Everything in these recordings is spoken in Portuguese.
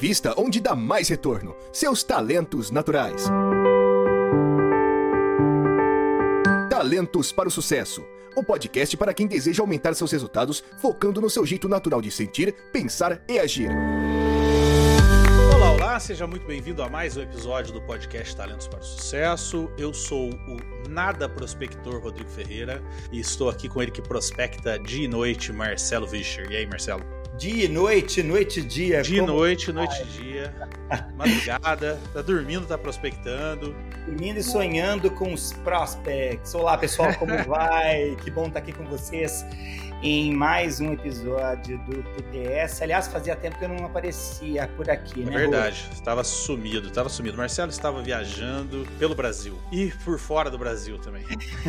invista onde dá mais retorno: seus talentos naturais. Talentos para o Sucesso o podcast para quem deseja aumentar seus resultados focando no seu jeito natural de sentir, pensar e agir. Olá, olá, seja muito bem-vindo a mais um episódio do podcast Talentos para o Sucesso. Eu sou o nada prospector Rodrigo Ferreira e estou aqui com ele que prospecta dia e noite, Marcelo Vischer. E aí, Marcelo? Dia e noite, noite e dia. Dia e noite, noite e dia. Madrugada, tá dormindo, tá prospectando. Dormindo e sonhando com os prospects. Olá, pessoal, como vai? Que bom estar aqui com vocês em mais um episódio do TPS. Aliás, fazia tempo que eu não aparecia por aqui, é né? É verdade, Rô? estava sumido, estava sumido. Marcelo estava viajando pelo Brasil e por fora do Brasil também.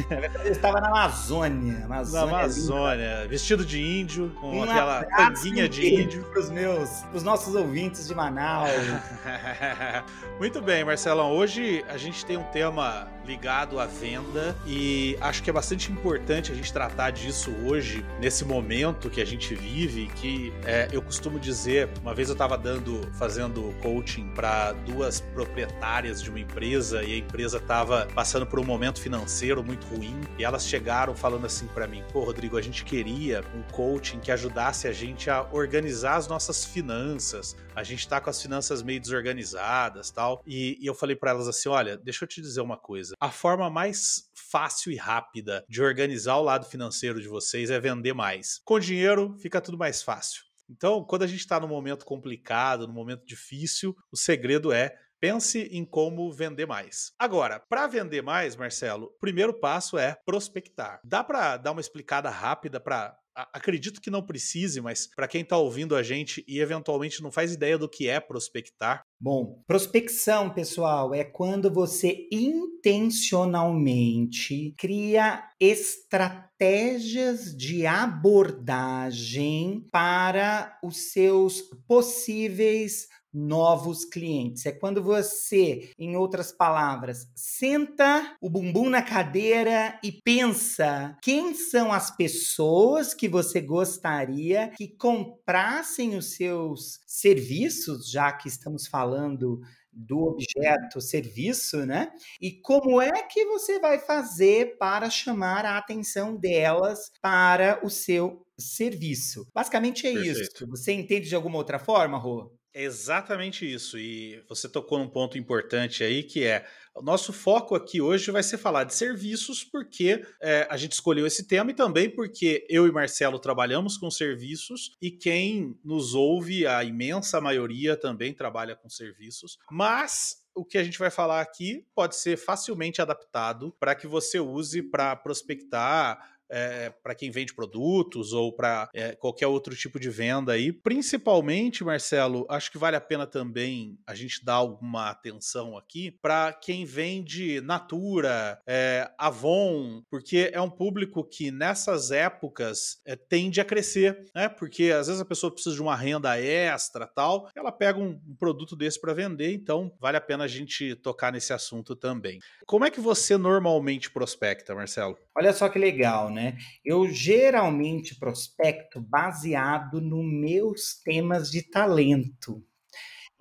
Na verdade, ele estava na Amazônia. Amazônia na Amazônia, linda. vestido de índio, com um aquela tanguinha de índio. Para os meus, os nossos ouvintes de Manaus. Muito bem, Marcelão. Hoje a gente tem um tema ligado à venda e acho que é bastante importante a gente tratar disso hoje nesse momento que a gente vive, que é, eu costumo dizer, uma vez eu estava dando, fazendo coaching para duas proprietárias de uma empresa e a empresa estava passando por um momento financeiro muito ruim e elas chegaram falando assim para mim, pô, Rodrigo, a gente queria um coaching que ajudasse a gente a organizar as nossas finanças, a gente tá com as finanças meio desorganizadas tal. E, e eu falei para elas assim: olha, deixa eu te dizer uma coisa. A forma mais fácil e rápida de organizar o lado financeiro de vocês é vender mais. Com dinheiro fica tudo mais fácil. Então, quando a gente está num momento complicado, num momento difícil, o segredo é Pense em como vender mais. Agora, para vender mais, Marcelo, o primeiro passo é prospectar. Dá para dar uma explicada rápida para acredito que não precise, mas para quem está ouvindo a gente e eventualmente não faz ideia do que é prospectar. Bom, prospecção, pessoal, é quando você intencionalmente cria estratégias de abordagem para os seus possíveis novos clientes. É quando você, em outras palavras, senta o bumbum na cadeira e pensa quem são as pessoas que você gostaria que comprassem os seus serviços, já que estamos falando do objeto serviço, né? E como é que você vai fazer para chamar a atenção delas para o seu serviço? Basicamente é Perfeito. isso. Você entende de alguma outra forma, Rô? É exatamente isso. E você tocou num ponto importante aí que é o nosso foco aqui hoje vai ser falar de serviços, porque é, a gente escolheu esse tema e também porque eu e Marcelo trabalhamos com serviços e quem nos ouve, a imensa maioria também trabalha com serviços. Mas o que a gente vai falar aqui pode ser facilmente adaptado para que você use para prospectar é, para quem vende produtos ou para é, qualquer outro tipo de venda aí. Principalmente, Marcelo, acho que vale a pena também a gente dar alguma atenção aqui para quem vende Natura, é, Avon, porque é um público que nessas épocas tende a crescer, né? Porque às vezes a pessoa precisa de uma renda extra tal, ela pega um, um produto desse para vender, então vale a pena a gente tocar nesse assunto também. Como é que você normalmente prospecta, Marcelo? Olha só que legal, né? Eu geralmente prospecto baseado nos meus temas de talento.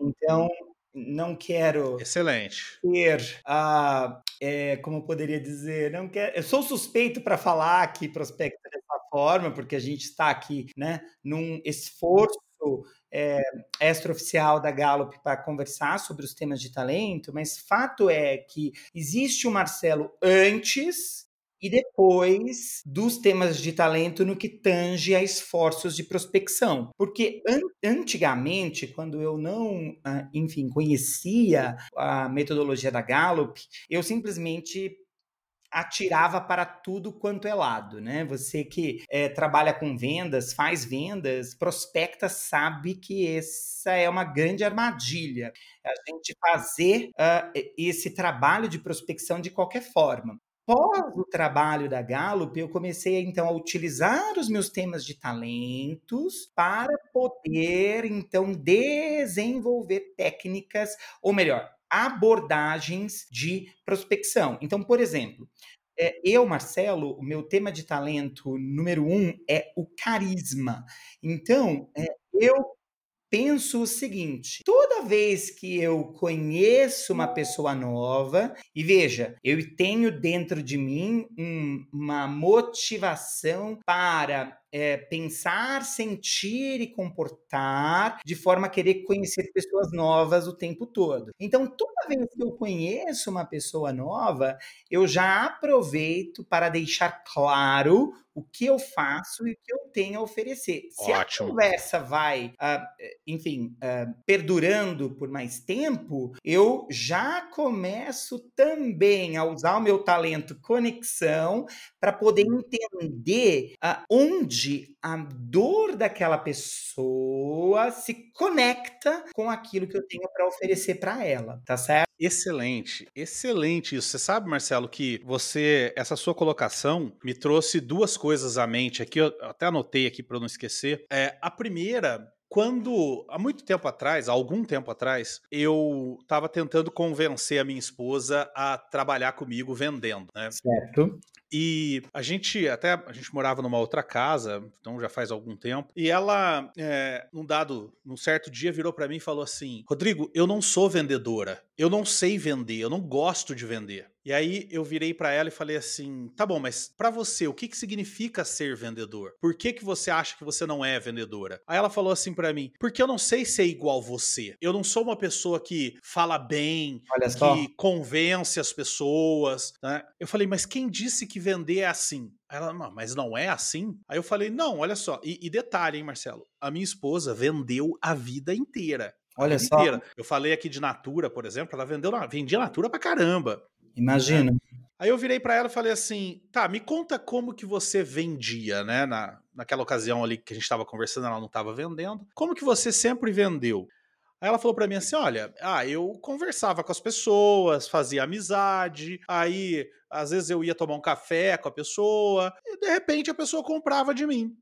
Então, não quero excelente ter a é, como poderia dizer não quero eu sou suspeito para falar que prospecta dessa forma porque a gente está aqui né num esforço é, extraoficial da Gallup para conversar sobre os temas de talento, mas fato é que existe o Marcelo antes e depois dos temas de talento no que tange a esforços de prospecção. Porque an antigamente, quando eu não, ah, enfim, conhecia a metodologia da Gallup, eu simplesmente atirava para tudo quanto é lado, né? Você que é, trabalha com vendas, faz vendas, prospecta, sabe que essa é uma grande armadilha. A gente fazer uh, esse trabalho de prospecção de qualquer forma. Após o trabalho da Gallup, eu comecei então a utilizar os meus temas de talentos para poder então desenvolver técnicas, ou melhor, abordagens de prospecção. Então, por exemplo, é, eu, Marcelo, o meu tema de talento número um é o carisma. Então, é, eu penso o seguinte: toda vez que eu conheço uma pessoa nova, e veja, eu tenho dentro de mim um, uma motivação para é, pensar, sentir e comportar de forma a querer conhecer pessoas novas o tempo todo. Então, toda vez que eu conheço uma pessoa nova, eu já aproveito para deixar claro o que eu faço e o que eu tenho a oferecer. Se Ótimo. a conversa vai, uh, enfim, uh, perdurando por mais tempo, eu já começo também a usar o meu talento conexão para poder entender uh, onde a dor daquela pessoa se conecta com aquilo que eu tenho para oferecer para ela, tá certo? Excelente, excelente isso. Você sabe, Marcelo, que você, essa sua colocação me trouxe duas coisas à mente aqui, eu até anotei aqui para não esquecer. É, a primeira quando, há muito tempo atrás, há algum tempo atrás, eu estava tentando convencer a minha esposa a trabalhar comigo vendendo, né? Certo. E a gente até a gente morava numa outra casa, então já faz algum tempo. E ela, é, num dado, num certo dia, virou para mim e falou assim: Rodrigo, eu não sou vendedora, eu não sei vender, eu não gosto de vender. E aí eu virei para ela e falei assim: tá bom, mas para você, o que, que significa ser vendedor? Por que, que você acha que você não é vendedora? Aí ela falou assim para mim: porque eu não sei ser igual você. Eu não sou uma pessoa que fala bem, que convence as pessoas. Né? Eu falei: mas quem disse que vender é assim? Ela, mas não é assim? Aí eu falei: não, olha só. E, e detalhe, hein, Marcelo? A minha esposa vendeu a vida inteira. Olha só. Inteira. Eu falei aqui de Natura, por exemplo, ela vendeu, vendia Natura pra caramba. Imagina. Né? Aí eu virei para ela e falei assim: tá, me conta como que você vendia, né? Na, naquela ocasião ali que a gente estava conversando, ela não estava vendendo. Como que você sempre vendeu? Aí ela falou para mim assim: olha, ah, eu conversava com as pessoas, fazia amizade, aí às vezes eu ia tomar um café com a pessoa, e de repente a pessoa comprava de mim.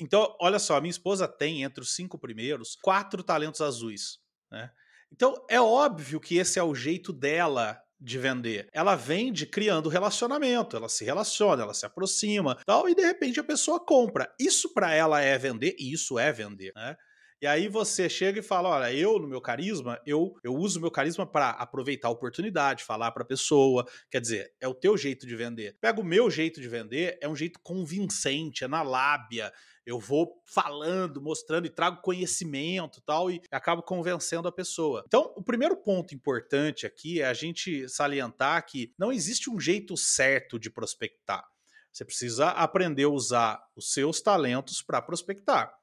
Então, olha só, a minha esposa tem entre os cinco primeiros quatro talentos azuis, né? Então, é óbvio que esse é o jeito dela de vender. Ela vende criando relacionamento, ela se relaciona, ela se aproxima, tal, e de repente a pessoa compra. Isso para ela é vender, e isso é vender, né? E aí você chega e fala, olha, eu no meu carisma, eu, eu uso o meu carisma para aproveitar a oportunidade, falar para a pessoa, quer dizer, é o teu jeito de vender. Pega o meu jeito de vender, é um jeito convincente, é na lábia, eu vou falando, mostrando e trago conhecimento tal, e acabo convencendo a pessoa. Então, o primeiro ponto importante aqui é a gente salientar que não existe um jeito certo de prospectar. Você precisa aprender a usar os seus talentos para prospectar.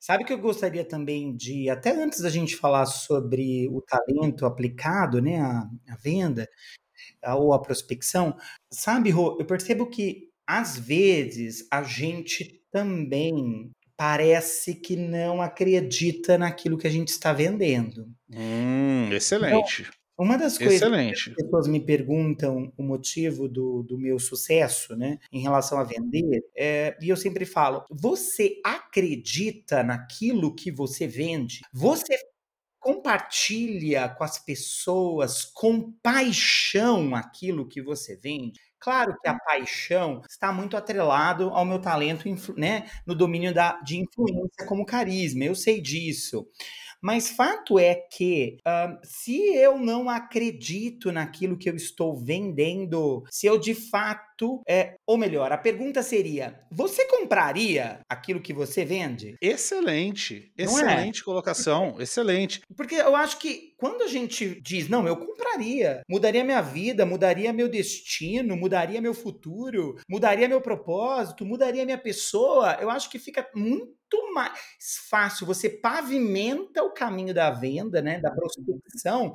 Sabe que eu gostaria também de, até antes da gente falar sobre o talento aplicado, né, à, à venda ou à prospecção, sabe, Rô, eu percebo que às vezes a gente também parece que não acredita naquilo que a gente está vendendo. Hum, então, excelente. Então, uma das coisas Excelente. que as pessoas me perguntam o motivo do, do meu sucesso, né, em relação a vender, é, e eu sempre falo: você acredita naquilo que você vende? Você compartilha com as pessoas com paixão aquilo que você vende? Claro que a paixão está muito atrelado ao meu talento, né, no domínio da, de influência como carisma. Eu sei disso. Mas fato é que uh, se eu não acredito naquilo que eu estou vendendo, se eu de fato, é, ou melhor, a pergunta seria: você compraria aquilo que você vende? Excelente, é? excelente é? colocação, excelente. Porque eu acho que quando a gente diz, não, eu compraria, mudaria minha vida, mudaria meu destino, mudaria meu futuro, mudaria meu propósito, mudaria minha pessoa, eu acho que fica muito mais fácil, você pavimenta o caminho da venda, né, da prospecção,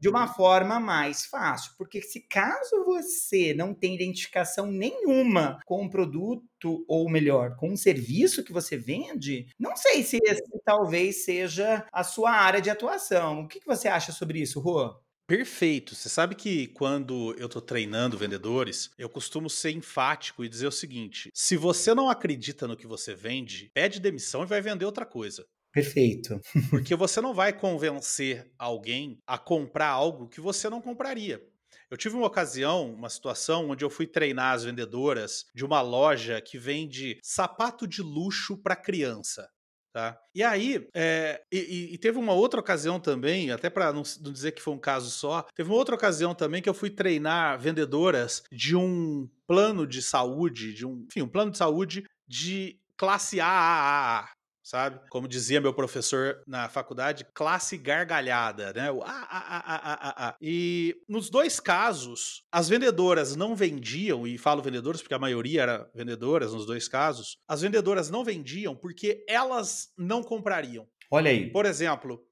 de uma forma mais fácil. Porque se caso você não tem identificação nenhuma com o produto, ou melhor, com o serviço que você vende, não sei se esse talvez seja a sua área de atuação. O que, que você acha sobre isso, Rô? Perfeito. Você sabe que quando eu estou treinando vendedores, eu costumo ser enfático e dizer o seguinte: se você não acredita no que você vende, pede demissão e vai vender outra coisa. Perfeito. Porque você não vai convencer alguém a comprar algo que você não compraria. Eu tive uma ocasião, uma situação onde eu fui treinar as vendedoras de uma loja que vende sapato de luxo para criança. Tá? E aí, é, e, e, teve uma outra ocasião também, até para não, não, dizer que foi um caso só, teve uma outra ocasião também que eu fui treinar vendedoras de um plano de saúde, de um, enfim, um plano de saúde de classe AAA, sabe? Como dizia meu professor na faculdade, classe gargalhada, né? O a, a, a, a, a, E nos dois casos, as vendedoras não vendiam, e falo vendedoras porque a maioria era vendedoras nos dois casos, as vendedoras não vendiam porque elas não comprariam. Olha aí. Por exemplo,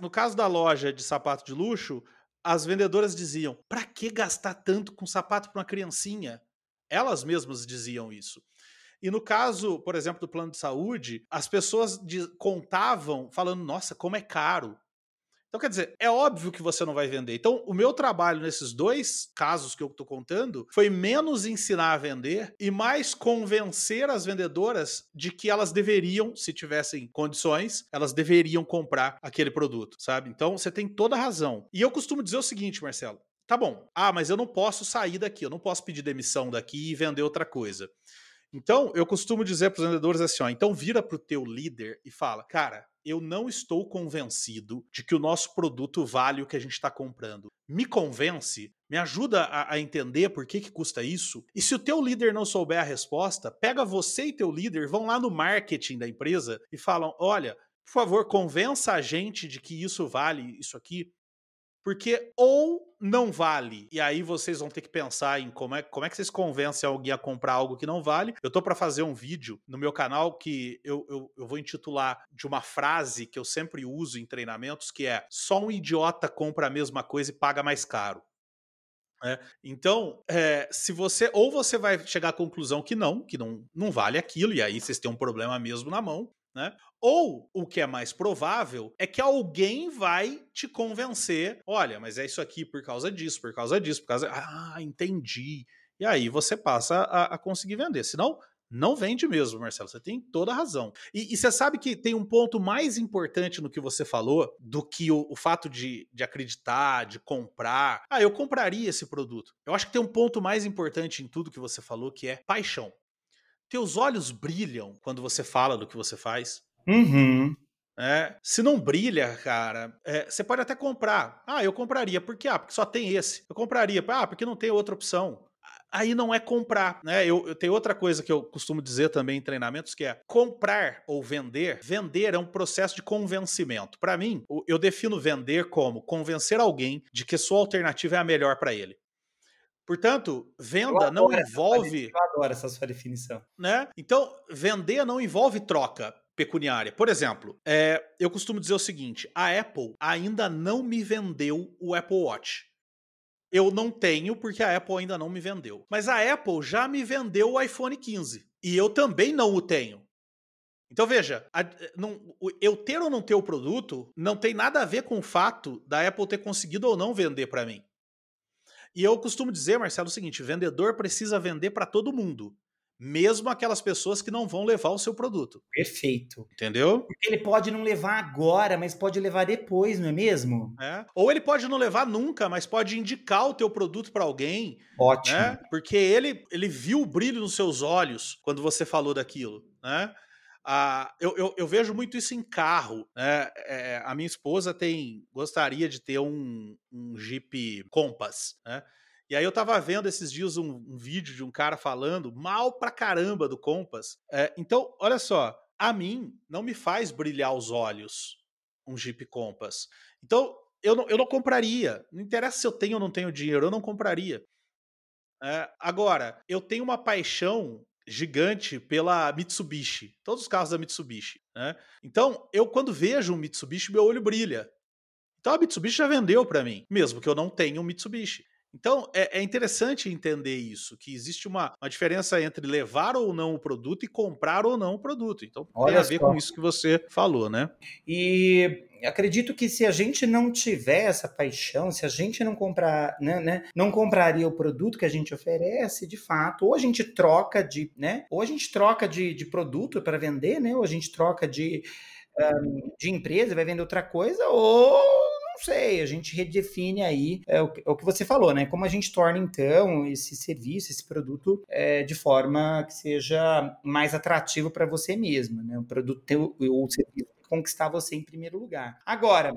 no caso da loja de sapato de luxo, as vendedoras diziam: para que gastar tanto com sapato para uma criancinha? Elas mesmas diziam isso. E no caso, por exemplo, do plano de saúde, as pessoas de, contavam falando: nossa, como é caro. Então, quer dizer, é óbvio que você não vai vender. Então, o meu trabalho nesses dois casos que eu estou contando foi menos ensinar a vender e mais convencer as vendedoras de que elas deveriam, se tivessem condições, elas deveriam comprar aquele produto, sabe? Então, você tem toda a razão. E eu costumo dizer o seguinte, Marcelo. Tá bom. Ah, mas eu não posso sair daqui, eu não posso pedir demissão daqui e vender outra coisa. Então, eu costumo dizer para os vendedores assim, ó, então vira para o teu líder e fala, cara, eu não estou convencido de que o nosso produto vale o que a gente está comprando. Me convence, me ajuda a, a, entender por que, que custa isso. E se o teu líder não souber a resposta, pega você e teu líder, vão lá no marketing da empresa e falam, olha, por favor, convença a gente de que isso vale isso aqui. Porque ou não vale, e aí vocês vão ter que pensar em como é, como é que vocês convencem alguém a comprar algo que não vale. Eu tô para fazer um vídeo no meu canal que eu, eu, eu vou intitular de uma frase que eu sempre uso em treinamentos, que é só um idiota compra a mesma coisa e paga mais caro. É, então, é, se você ou você vai chegar à conclusão que não, que não, não vale aquilo, e aí vocês têm um problema mesmo na mão, né? Ou o que é mais provável é que alguém vai te convencer: olha, mas é isso aqui por causa disso, por causa disso, por causa. Ah, entendi. E aí você passa a, a conseguir vender. Senão, não vende mesmo, Marcelo. Você tem toda a razão. E, e, você sabe que tem um ponto mais importante no que você falou do que o, o fato de, de, acreditar, de comprar. Ah, eu compraria esse produto. Eu acho que tem um ponto mais importante em tudo que você falou, que é paixão. Teus olhos brilham quando você fala do que você faz. Uhum. É, se não brilha, cara, é, você pode até comprar. Ah, eu compraria. Por quê? Ah, porque só tem esse. Eu compraria. Ah, porque não tem outra opção. Aí não é comprar, né? Eu, eu tenho outra coisa que eu costumo dizer também em treinamentos que é comprar ou vender. Vender é um processo de convencimento. Para mim, eu defino vender como convencer alguém de que sua alternativa é a melhor para ele. Portanto, venda não envolve. Eu adoro essa sua definição. Né? Então, vender não envolve troca pecuniária. Por exemplo, é, eu costumo dizer o seguinte: a Apple ainda não me vendeu o Apple Watch. Eu não tenho porque a Apple ainda não me vendeu. Mas a Apple já me vendeu o iPhone 15 e eu também não o tenho. Então veja, a, não, eu ter ou não ter o produto não tem nada a ver com o fato da Apple ter conseguido ou não vender para mim. E eu costumo dizer, Marcelo, o seguinte: vendedor precisa vender para todo mundo. Mesmo aquelas pessoas que não vão levar o seu produto. Perfeito. Entendeu? Porque ele pode não levar agora, mas pode levar depois, não é mesmo? É. Ou ele pode não levar nunca, mas pode indicar o teu produto para alguém. Ótimo. Né? Porque ele, ele viu o brilho nos seus olhos quando você falou daquilo. Né? Ah, eu, eu, eu, vejo muito isso em carro. Né? É, a minha esposa tem gostaria de ter um, um Jeep Compass. Né? E aí eu tava vendo esses dias um, um, vídeo de um cara falando mal pra caramba do Compass. É, então, olha só, a mim não me faz brilhar os olhos um Jeep Compass. Então, eu não, eu não compraria. Não interessa se eu tenho ou não tenho dinheiro, eu não compraria. É, agora, eu tenho uma paixão gigante pela Mitsubishi, todos os carros da Mitsubishi. Né? Então, eu quando vejo um Mitsubishi, meu olho brilha. Então a Mitsubishi já vendeu para mim, mesmo que eu não tenha um Mitsubishi. Então, é, é, interessante entender isso, que existe uma, uma, diferença entre levar ou não o produto e comprar ou não o produto. Então, Olha tem a ver só. com isso que você falou, né? E acredito que se a gente não tiver essa paixão, se a gente não comprar, né, né, não compraria o produto que a gente oferece, de fato, ou a gente troca de, né, ou a gente troca de, de produto para vender, né, ou a gente troca de, um, de empresa, vai vender outra coisa, ou não sei, a gente redefine aí é o, é o que você falou, né? Como a gente torna, então, esse serviço, esse produto é, de forma que seja mais atrativo para você mesmo, né? O produto ou o serviço conquistar você em primeiro lugar. Agora,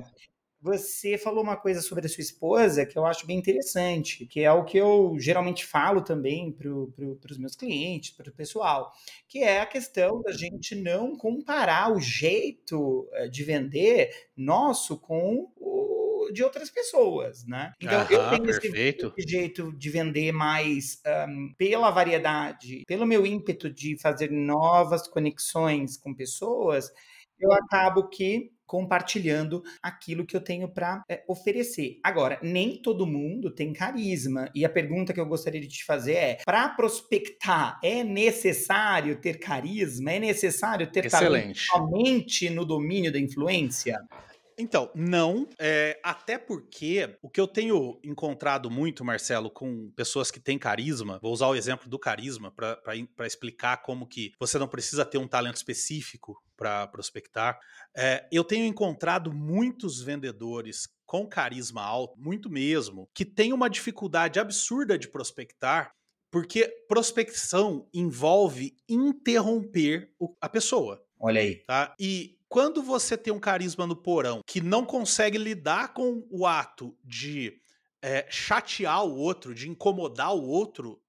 você falou uma coisa sobre a sua esposa que eu acho bem interessante, que é o que eu geralmente falo também para pro, os meus clientes, para o pessoal, que é a questão da gente não comparar o jeito eh, de vender nosso com o de outras pessoas, né? Então, Aham, eu tenho esse, esse, jeito de vender mais um, pela variedade, pelo meu ímpeto de fazer novas conexões com pessoas, eu acabo que compartilhando aquilo que eu tenho para é, oferecer. Agora, nem todo mundo tem carisma. E a pergunta que eu gostaria de te fazer é: para prospectar, é necessário ter carisma? É necessário ter Excelente. talento somente no domínio da influência? Então, não, é, até porque o que eu tenho encontrado muito, Marcelo, com pessoas que têm carisma, vou usar o exemplo do carisma para explicar como que você não precisa ter um talento específico para prospectar. É, eu tenho encontrado muitos vendedores com carisma alto, muito mesmo, que têm uma dificuldade absurda de prospectar porque prospecção envolve interromper a pessoa. Olha aí. Tá? E quando você tem um carisma no porão que não consegue lidar com o ato de é, chatear o outro, de incomodar o outro,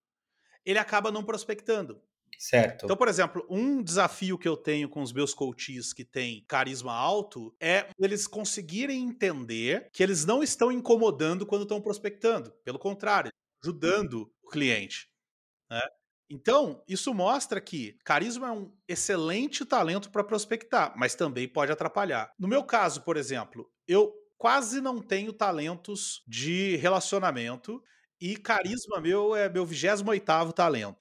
ele acaba não prospectando. Certo. Então, por exemplo, um desafio que eu tenho com os meus coaches que têm carisma alto é eles conseguirem entender que eles não estão incomodando quando estão prospectando. Pelo contrário, ajudando o cliente. Né? Então, isso mostra que carisma é um excelente talento para prospectar, mas também pode atrapalhar. No meu caso, por exemplo, eu quase não tenho talentos de relacionamento e carisma meu é meu 28º talento.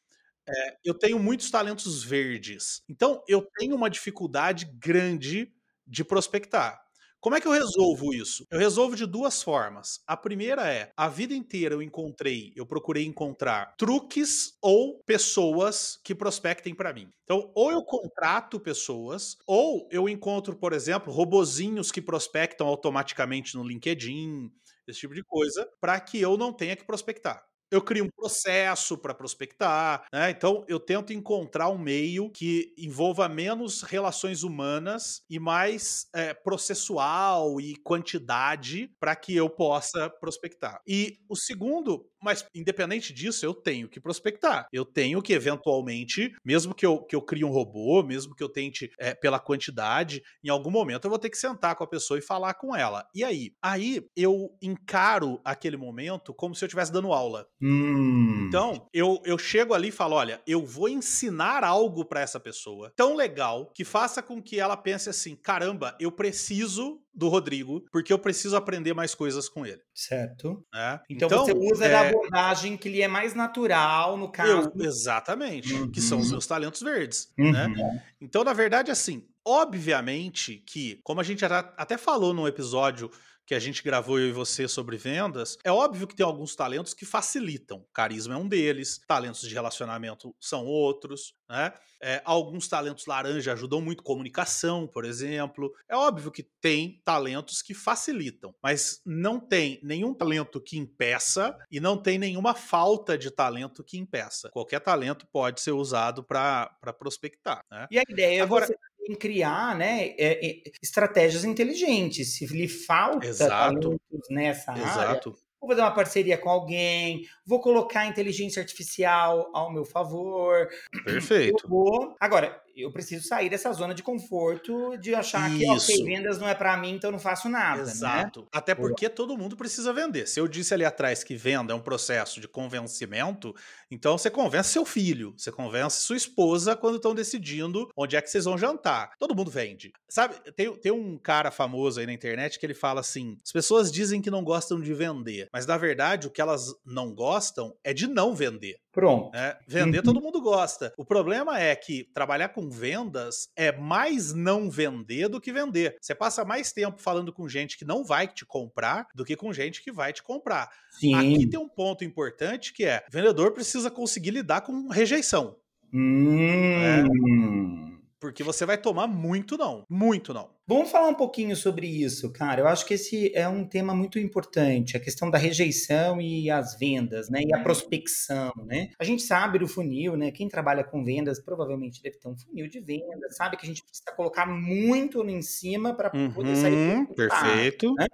É, eu tenho muitos talentos verdes. Então, eu tenho uma dificuldade grande de prospectar. Como é que eu resolvo isso? Eu resolvo de duas formas. A primeira é, a vida inteira eu encontrei, eu procurei encontrar truques ou pessoas que prospectem para mim. Então, ou eu contrato pessoas, ou eu encontro, por exemplo, robozinhos que prospectam automaticamente no LinkedIn, esse tipo de coisa, para que eu não tenha que prospectar eu crio um processo para prospectar, né? Então eu tento encontrar um meio que envolva menos relações humanas e mais é, processual e quantidade para que eu possa prospectar. E o segundo mas, independente disso, eu tenho que prospectar. Eu tenho que, eventualmente, mesmo que eu, que eu crie um robô, mesmo que eu tente é, pela quantidade, em algum momento eu vou ter que sentar com a pessoa e falar com ela. E aí? Aí eu encaro aquele momento como se eu estivesse dando aula. Hum. Então, eu, eu chego ali e falo: olha, eu vou ensinar algo para essa pessoa tão legal que faça com que ela pense assim: caramba, eu preciso do Rodrigo, porque eu preciso aprender mais coisas com ele. Certo. É? Então, então, você usa é... da abordagem que lhe é mais natural, no caso. Eu, exatamente, uhum. que são os uhum. meus talentos verdes. Né? Uhum. Né? Então, na verdade, assim, obviamente que, como a gente até falou no episódio que a gente gravou eu e você sobre vendas, é óbvio que tem alguns talentos que facilitam. Carisma é um deles, talentos de relacionamento são outros, né? É, alguns talentos laranja ajudam muito, comunicação, por exemplo. É óbvio que tem talentos que facilitam, mas não tem nenhum talento que impeça e não tem nenhuma falta de talento que impeça. Qualquer talento pode ser usado para prospectar. Né? E a ideia Agora, é você em criar né, é, é, estratégias inteligentes. Se lhe falta Exato. talentos nessa Exato. área, vou fazer uma parceria com alguém, vou colocar a inteligência artificial ao meu favor. Perfeito. Vou... Agora, eu preciso sair dessa zona de conforto de achar Isso. que, ok, vendas não é para mim, então eu não faço nada. Né? Exato. Né? Até porque todo mundo precisa vender. Se eu disse ali atrás que venda é um processo de convencimento, então você convence seu filho, você convence sua esposa quando estão decidindo onde é que vocês vão jantar. Todo mundo vende. Sabe, tem, tem um cara famoso aí na internet que ele fala assim: as pessoas dizem que não gostam de vender, mas na verdade o que elas não gostam é de não vender. Pronto. É, vender uhum. todo mundo gosta. O problema é que trabalhar com vendas é mais não vender do que vender. Você passa mais tempo falando com gente que não vai te comprar do que com gente que vai te comprar. Sim. Aqui tem um ponto importante que é: o vendedor precisa conseguir lidar com rejeição. Hum. É. Porque você vai tomar muito não. Muito não. Vamos falar um pouquinho sobre isso, cara. Eu acho que esse é um tema muito importante, a questão da rejeição e as vendas, né? E a uhum. prospecção, né? A gente sabe do funil, né? Quem trabalha com vendas provavelmente deve ter um funil de vendas, sabe que a gente precisa colocar muito em cima para poder sair. Uhum, perfeito. Né?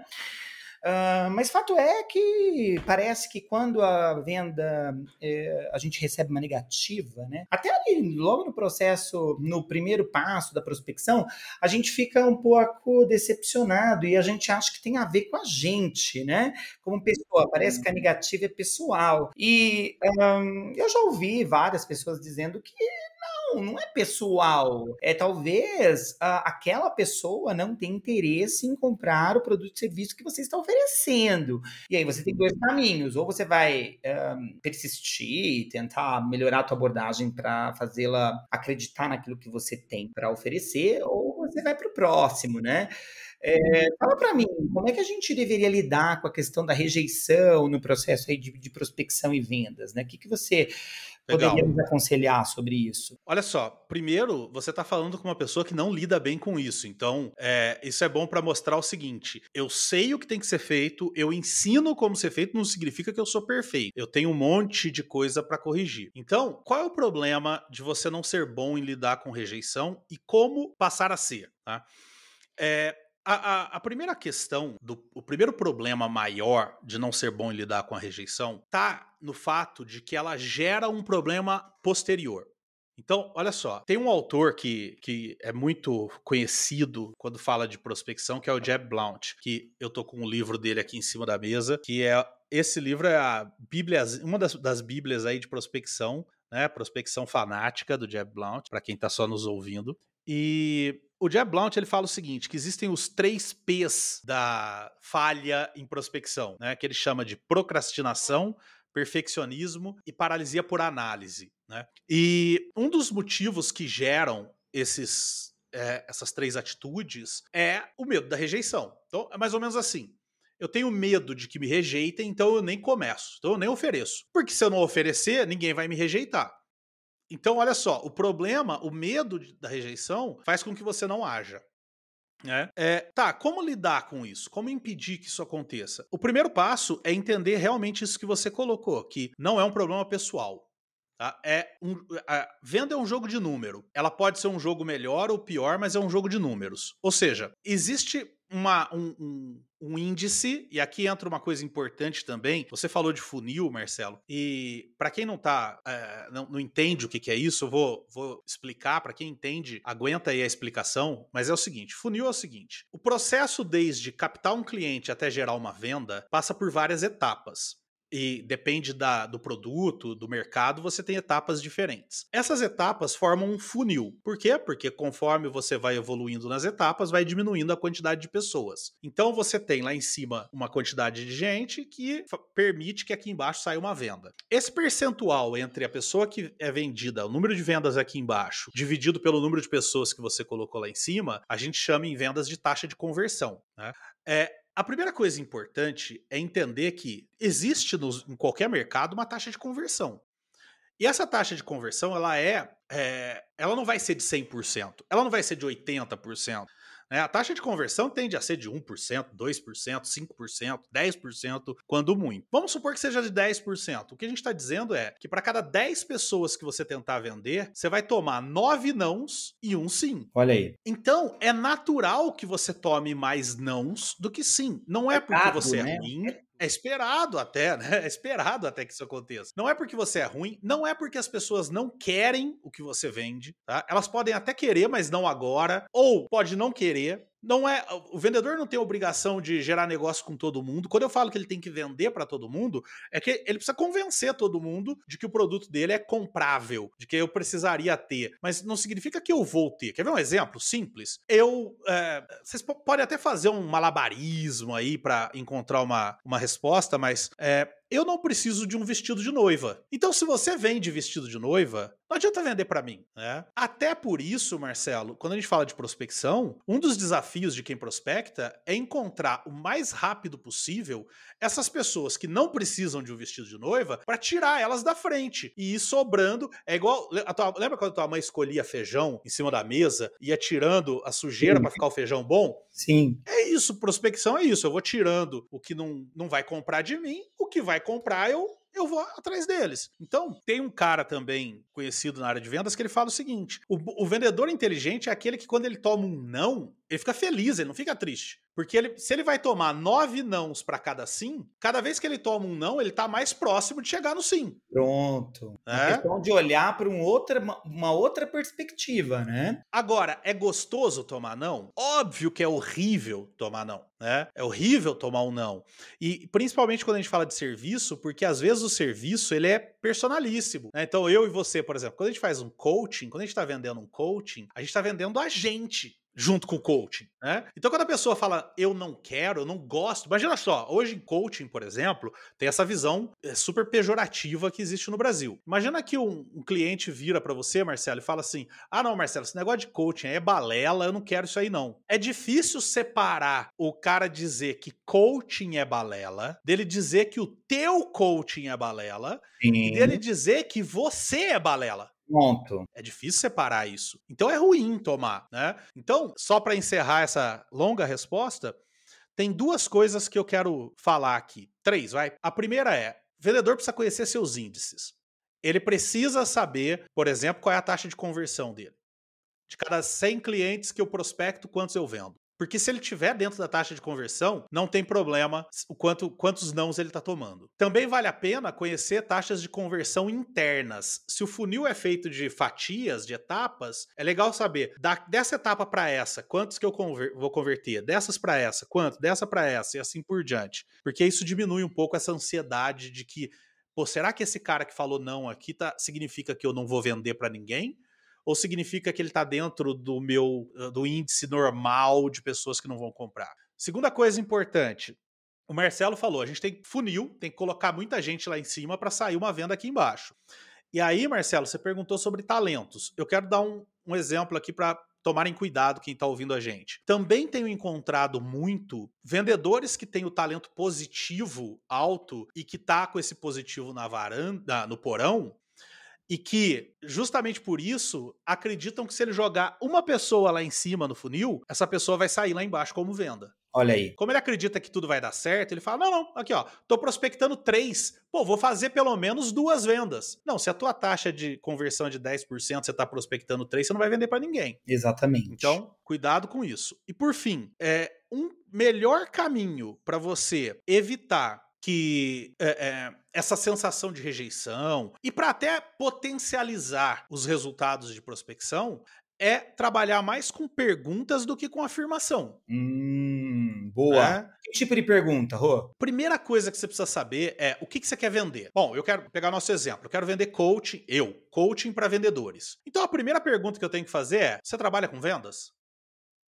Uh, mas fato é que parece que quando a venda é, a gente recebe uma negativa, né? Até ali, logo no processo, no primeiro passo da prospecção, a gente fica um pouco decepcionado e a gente acha que tem a ver com a gente, né? Como pessoa, parece que a negativa é pessoal. E um, eu já ouvi várias pessoas dizendo que não, não é pessoal. É talvez uh, aquela pessoa não tem interesse em comprar o produto e serviço que você está oferecendo. E aí você tem dois caminhos. Ou você vai um, persistir, tentar melhorar a tua abordagem para fazê-la acreditar naquilo que você tem para oferecer, ou você vai para o próximo, né? É, fala para mim, como é que a gente deveria lidar com a questão da rejeição no processo aí de, de prospecção e vendas, né? O que, que você Legal. poderia nos aconselhar sobre isso? Olha só, primeiro, você está falando com uma pessoa que não lida bem com isso. Então, é, isso é bom para mostrar o seguinte: eu sei o que tem que ser feito, eu ensino como ser feito, não significa que eu sou perfeito. Eu tenho um monte de coisa para corrigir. Então, qual é o problema de você não ser bom em lidar com rejeição e como passar a ser? Tá? É, a, a, a, primeira questão, do, o primeiro problema maior de não ser bom em lidar com a rejeição tá no fato de que ela gera um problema posterior. Então, olha só, tem um autor que, que é muito conhecido quando fala de prospecção, que é o Jeb Blount, que eu tô com um livro dele aqui em cima da mesa, que é esse livro é a Bíblia, uma das, das bíblias aí de prospecção, né? Prospecção fanática do Jeb Blount, para quem tá só nos ouvindo. E o Jeb Blount ele fala o seguinte, que existem os três P's da falha em prospecção, né, que ele chama de procrastinação, perfeccionismo e paralisia por análise. Né? E um dos motivos que geram esses, é, essas três atitudes é o medo da rejeição. Então, é mais ou menos assim. Eu tenho medo de que me rejeitem, então eu nem começo, então eu nem ofereço. Porque se eu não oferecer, ninguém vai me rejeitar. Então, olha só, o problema, o medo da rejeição faz com que você não haja. Né? É, tá, como lidar com isso? Como impedir que isso aconteça? O primeiro passo é entender realmente isso que você colocou, que não é um problema pessoal. Tá? É um, a venda é um jogo de número. Ela pode ser um jogo melhor ou pior, mas é um jogo de números. Ou seja, existe uma, um, um, um, índice, e aqui entra uma coisa importante também. Você falou de funil, Marcelo, e para quem não tá, é, não, não, entende o que, que, é isso, eu vou, vou explicar. Para quem entende, aguenta aí a explicação. Mas é o seguinte: funil é o seguinte: o processo desde captar um cliente até gerar uma venda passa por várias etapas e depende da, do produto, do mercado, você tem etapas diferentes. Essas etapas formam um funil. Por quê? Porque conforme você vai evoluindo nas etapas, vai diminuindo a quantidade de pessoas. Então você tem lá em cima uma quantidade de gente que permite que aqui embaixo saia uma venda. Esse percentual entre a pessoa que é vendida, o número de vendas aqui embaixo, dividido pelo número de pessoas que você colocou lá em cima, a gente chama em vendas de taxa de conversão. Né? É, a primeira coisa importante é entender que existe em qualquer mercado uma taxa de conversão. E essa taxa de conversão, ela é, é ela não vai ser de 100%, ela não vai ser de 80%. Né? A taxa de conversão tende a ser de 1%, 2%, 5%, 10%, quando muito. Vamos supor que seja de 10%. O que a gente está dizendo é que para cada 10 pessoas que você tentar vender, você vai tomar 9 nãos e um sim. Olha aí. Então, é natural que você tome mais nãos do que sim. Não é porque você é né? ruim, é esperado até, né? É esperado até que isso aconteça. Não é porque você é ruim, não é porque as pessoas não querem o que você vende, tá? Elas podem até querer, mas não agora, ou pode não querer, não é o vendedor não tem obrigação de gerar negócio com todo mundo. Quando eu falo que ele tem que vender para todo mundo, é que ele precisa convencer todo mundo de que o produto dele é comprável, de que eu precisaria ter. Mas não significa que eu vou ter. Quer ver um exemplo simples? Eu, é, vocês podem até fazer um malabarismo aí para encontrar uma, uma resposta, mas é, eu não preciso de um vestido de noiva. Então, se você vende vestido de noiva, não adianta vender para mim, né? Até por isso, Marcelo, quando a gente fala de prospecção, um dos desafios de quem prospecta é encontrar o mais rápido possível essas pessoas que não precisam de um vestido de noiva para tirar elas da frente e ir sobrando. É igual, tua, lembra quando tua mãe escolhia feijão em cima da mesa e ia tirando a sujeira para ficar o feijão bom? Sim. É isso, prospecção é isso. Eu vou tirando o que não, não vai comprar de mim, o que vai comprar eu eu vou atrás deles. Então, tem um cara também conhecido na área de vendas que ele fala o seguinte: o, o vendedor inteligente é aquele que, quando ele toma um não, ele fica feliz, ele não fica triste. Porque ele, se ele vai tomar nove nãos para cada sim, cada vez que ele toma um não, ele tá mais próximo de chegar no sim. Pronto. É uma questão de olhar para um outra, uma outra perspectiva, né? Agora, é gostoso tomar não? Óbvio que é horrível tomar não. Né? É horrível tomar um não. E principalmente quando a gente fala de serviço, porque às vezes o serviço ele é personalíssimo. Né? Então, eu e você, por exemplo, quando a gente faz um coaching, quando a gente está vendendo um coaching, a gente está vendendo a gente junto com o coaching, né? Então quando a pessoa fala eu não quero, eu não gosto, imagina só, hoje em coaching, por exemplo, tem essa visão eh, super pejorativa que existe no Brasil. Imagina que um, um cliente vira para você, Marcelo, e fala assim: "Ah, não, Marcelo, esse negócio de coaching é balela, eu não quero isso aí não". É difícil separar o cara dizer que coaching é balela, dele dizer que o teu coaching é balela, Sim. e dele dizer que você é balela. Ponto. É difícil separar isso. Então é ruim tomar, né? Então, só para encerrar essa longa resposta, tem duas coisas que eu quero falar aqui. Três, vai. A primeira é: o vendedor precisa conhecer seus índices. Ele precisa saber, por exemplo, qual é a taxa de conversão dele. De cada 100 clientes que eu prospecto, quantos eu vendo? Porque se ele tiver dentro da taxa de conversão, não tem problema o quanto quantos nãos ele está tomando. Também vale a pena conhecer taxas de conversão internas. Se o funil é feito de fatias, de etapas, é legal saber da, dessa etapa para essa, quantos que eu conver, vou converter, dessas para essa, quanto, dessa para essa e assim por diante. Porque isso diminui um pouco essa ansiedade de que, pô, será que esse cara que falou não aqui tá, significa que eu não vou vender para ninguém? Ou significa que ele está dentro do meu do índice normal de pessoas que não vão comprar? Segunda coisa importante, o Marcelo falou, a gente tem funil, tem que colocar muita gente lá em cima para sair uma venda aqui embaixo. E aí, Marcelo, você perguntou sobre talentos. Eu quero dar um, um exemplo aqui para tomarem cuidado quem está ouvindo a gente. Também tenho encontrado muito vendedores que têm o talento positivo alto e que tá com esse positivo na varanda, no porão, e que, justamente por isso, acreditam que se ele jogar uma pessoa lá em cima no funil, essa pessoa vai sair lá embaixo como venda. Olha aí. Como ele acredita que tudo vai dar certo, ele fala: não, não, aqui ó, tô prospectando três. Pô, vou fazer pelo menos duas vendas. Não, se a tua taxa de conversão é de 10%, você tá prospectando três, você não vai vender para ninguém. Exatamente. Então, cuidado com isso. E por fim, é um melhor caminho para você evitar que é, é, essa sensação de rejeição e para até potencializar os resultados de prospecção é trabalhar mais com perguntas do que com afirmação. Hum, boa. É? Que tipo de pergunta, Rô? Primeira coisa que você precisa saber é o que, que você quer vender. Bom, eu quero pegar nosso exemplo. Eu quero vender coaching, eu, coaching para vendedores. Então a primeira pergunta que eu tenho que fazer é: você trabalha com vendas?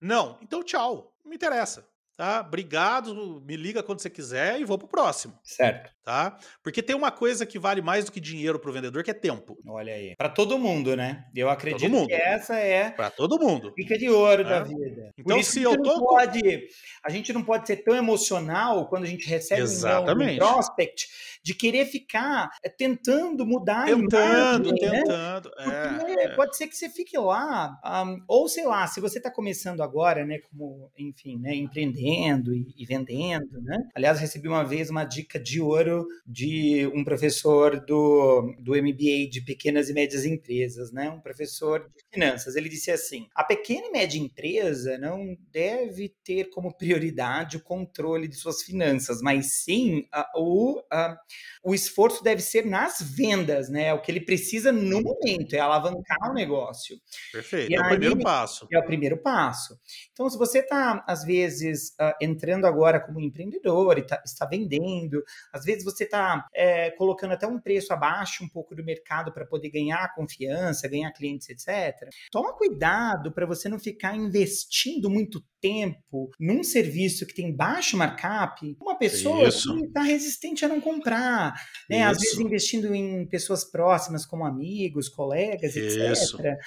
Não. Então tchau. Não me interessa tá? Obrigado, me liga quando você quiser e vou pro próximo. Certo. Tá? Porque tem uma coisa que vale mais do que dinheiro pro vendedor, que é tempo. Olha aí. Para todo mundo, né? Eu acredito que essa é para todo mundo. Fica de ouro é. da vida. Então se eu tô pode, a gente não pode ser tão emocional quando a gente recebe Exatamente. um prospect de querer ficar eh, tentando mudar tentando, a imagem, tentando. Né? Porque é. pode ser que você fique lá, um, ou sei lá, se você está começando agora, né, como, enfim, né, empreendendo e, e, vendendo, né? Aliás, recebi uma vez uma dica de ouro de um professor do, do MBA de pequenas e médias empresas, né? Um professor de finanças. Ele disse assim: a pequena e média empresa não deve ter como prioridade o controle de suas finanças, mas sim a, o a, o esforço deve ser nas vendas, né? O que ele precisa no momento, é alavancar o negócio. Perfeito, e é aí, o primeiro passo. É o primeiro passo. Então, se você está, às vezes, uh, entrando agora como empreendedor e tá, está vendendo, às vezes você está é, colocando até um preço abaixo um pouco do mercado para poder ganhar confiança, ganhar clientes, etc. Toma cuidado para você não ficar investindo muito tempo num serviço que tem baixo markup, uma pessoa Isso. que está resistente a não comprar comprar, né? Às vezes investindo em pessoas próximas, como amigos, colegas, Isso. etc.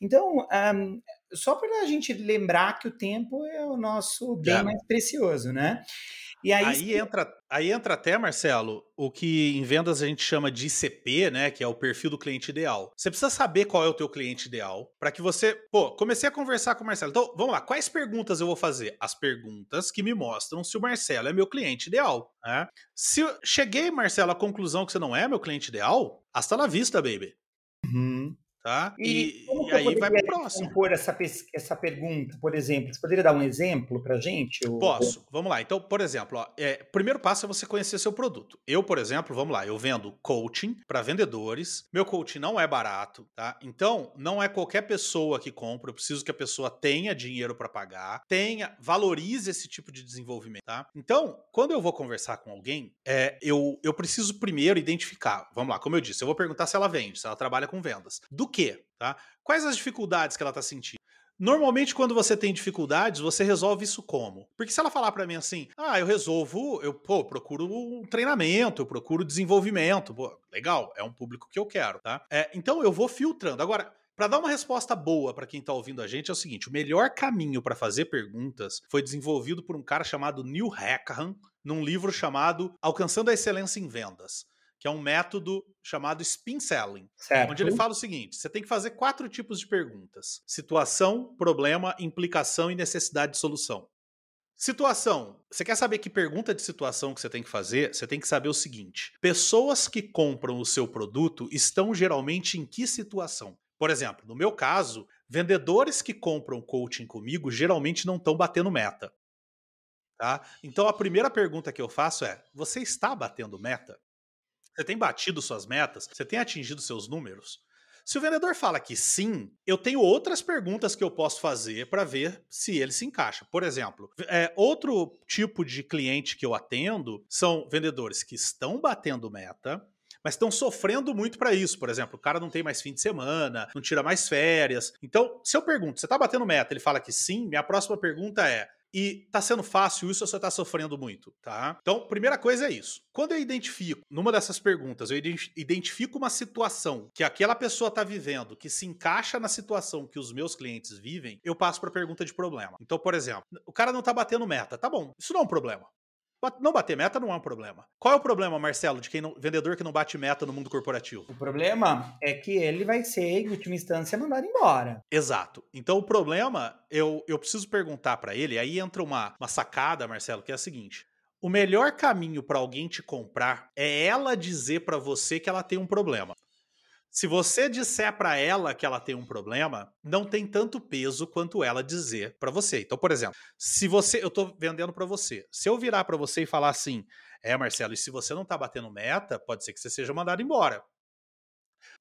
Então, um, só para a gente lembrar que o tempo é o nosso bem é. mais precioso, né? E aí, aí entra, aí entra até, Marcelo, o que em vendas a gente chama de ICP, né, que é o perfil do cliente ideal. Você precisa saber qual é o teu cliente ideal para que você, pô, comecei a conversar com o Marcelo. Então, vamos lá, quais perguntas eu vou fazer? As perguntas que me mostram se o Marcelo é meu cliente ideal, né? Se eu cheguei, Marcelo, à conclusão que você não é meu cliente ideal, hasta la vista, baby. Uhum. Tá? E, e, e aí vai para o próximo. Compor essa, essa pergunta, por exemplo, você poderia dar um exemplo para gente? Ou... Posso. Vamos lá. Então, por exemplo, ó, é, primeiro passo é você conhecer seu produto. Eu, por exemplo, vamos lá, eu vendo coaching para vendedores. Meu coaching não é barato, tá? Então, não é qualquer pessoa que compra. Eu preciso que a pessoa tenha dinheiro para pagar, tenha, valorize esse tipo de desenvolvimento, tá? Então, quando eu vou conversar com alguém, é, eu, eu preciso primeiro identificar. Vamos lá, como eu disse, eu vou perguntar se ela vende, se ela trabalha com vendas. Do quê? Tá? Quais as dificuldades que ela está sentindo? Normalmente, quando você tem dificuldades, você resolve isso como? Porque se ela falar para mim assim, ah, eu resolvo, eu pô, procuro um treinamento, eu procuro desenvolvimento, pô, legal, é um público que eu quero, tá? É, então eu vou filtrando. Agora, para dar uma resposta boa para quem está ouvindo a gente é o seguinte: o melhor caminho para fazer perguntas foi desenvolvido por um cara chamado Neil Hackham num livro chamado Alcançando a Excelência em Vendas que é um método chamado spin selling, certo. onde ele fala o seguinte: você tem que fazer quatro tipos de perguntas: situação, problema, implicação e necessidade de solução. Situação. Você quer saber que pergunta de situação que você tem que fazer? Você tem que saber o seguinte: pessoas que compram o seu produto estão geralmente em que situação? Por exemplo, no meu caso, vendedores que compram coaching comigo geralmente não estão batendo meta. Tá? Então a primeira pergunta que eu faço é: você está batendo meta? Você tem batido suas metas? Você tem atingido seus números? Se o vendedor fala que sim, eu tenho outras perguntas que eu posso fazer para ver se ele se encaixa. Por exemplo, é, outro tipo de cliente que eu atendo são vendedores que estão batendo meta, mas estão sofrendo muito para isso. Por exemplo, o cara não tem mais fim de semana, não tira mais férias. Então, se eu pergunto, você está batendo meta? Ele fala que sim. Minha próxima pergunta é: e tá sendo fácil isso ou você tá sofrendo muito, tá? Então, primeira coisa é isso. Quando eu identifico, numa dessas perguntas, eu identifico uma situação que aquela pessoa tá vivendo, que se encaixa na situação que os meus clientes vivem, eu passo para pergunta de problema. Então, por exemplo, o cara não tá batendo meta, tá bom? Isso não é um problema. Não bater meta não é um problema. Qual é o problema, Marcelo, de quem não, vendedor que não bate meta no mundo corporativo? O problema é que ele vai ser, em última instância, mandado embora. Exato. Então o problema, eu, eu preciso perguntar para ele, aí entra uma, uma sacada, Marcelo, que é a seguinte. O melhor caminho para alguém te comprar é ela dizer para você que ela tem um problema. Se você disser para ela que ela tem um problema, não tem tanto peso quanto ela dizer para você. Então, por exemplo, se você, eu tô vendendo para você. Se eu virar para você e falar assim: "É, Marcelo, e se você não tá batendo meta, pode ser que você seja mandado embora".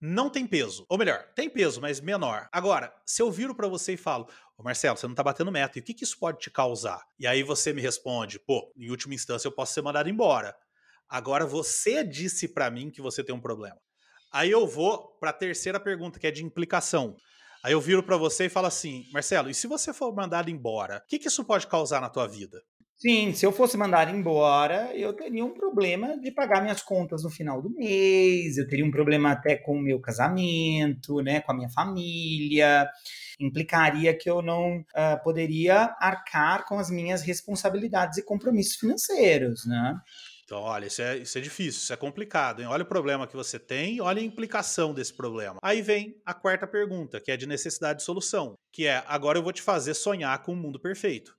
Não tem peso. Ou melhor, tem peso, mas menor. Agora, se eu viro para você e falo: Ô Marcelo, você não tá batendo meta, e o que, que isso pode te causar? E aí você me responde: pô, em última instância eu posso ser mandado embora. Agora você disse para mim que você tem um problema. Aí eu vou para a terceira pergunta, que é de implicação. Aí eu viro para você e falo assim, Marcelo, e se você for mandado embora, o que, que isso pode causar na tua vida? Sim, se eu fosse mandar embora, eu teria um problema de pagar minhas contas no final do mês, eu teria um problema até com o meu casamento, né, com a minha família, implicaria que eu não uh, poderia arcar com as minhas responsabilidades e compromissos financeiros, né? Então, olha, isso é, isso é difícil, isso é complicado. Hein? Olha o problema que você tem, olha a implicação desse problema. Aí vem a quarta pergunta, que é de necessidade de solução, que é agora eu vou te fazer sonhar com um mundo perfeito.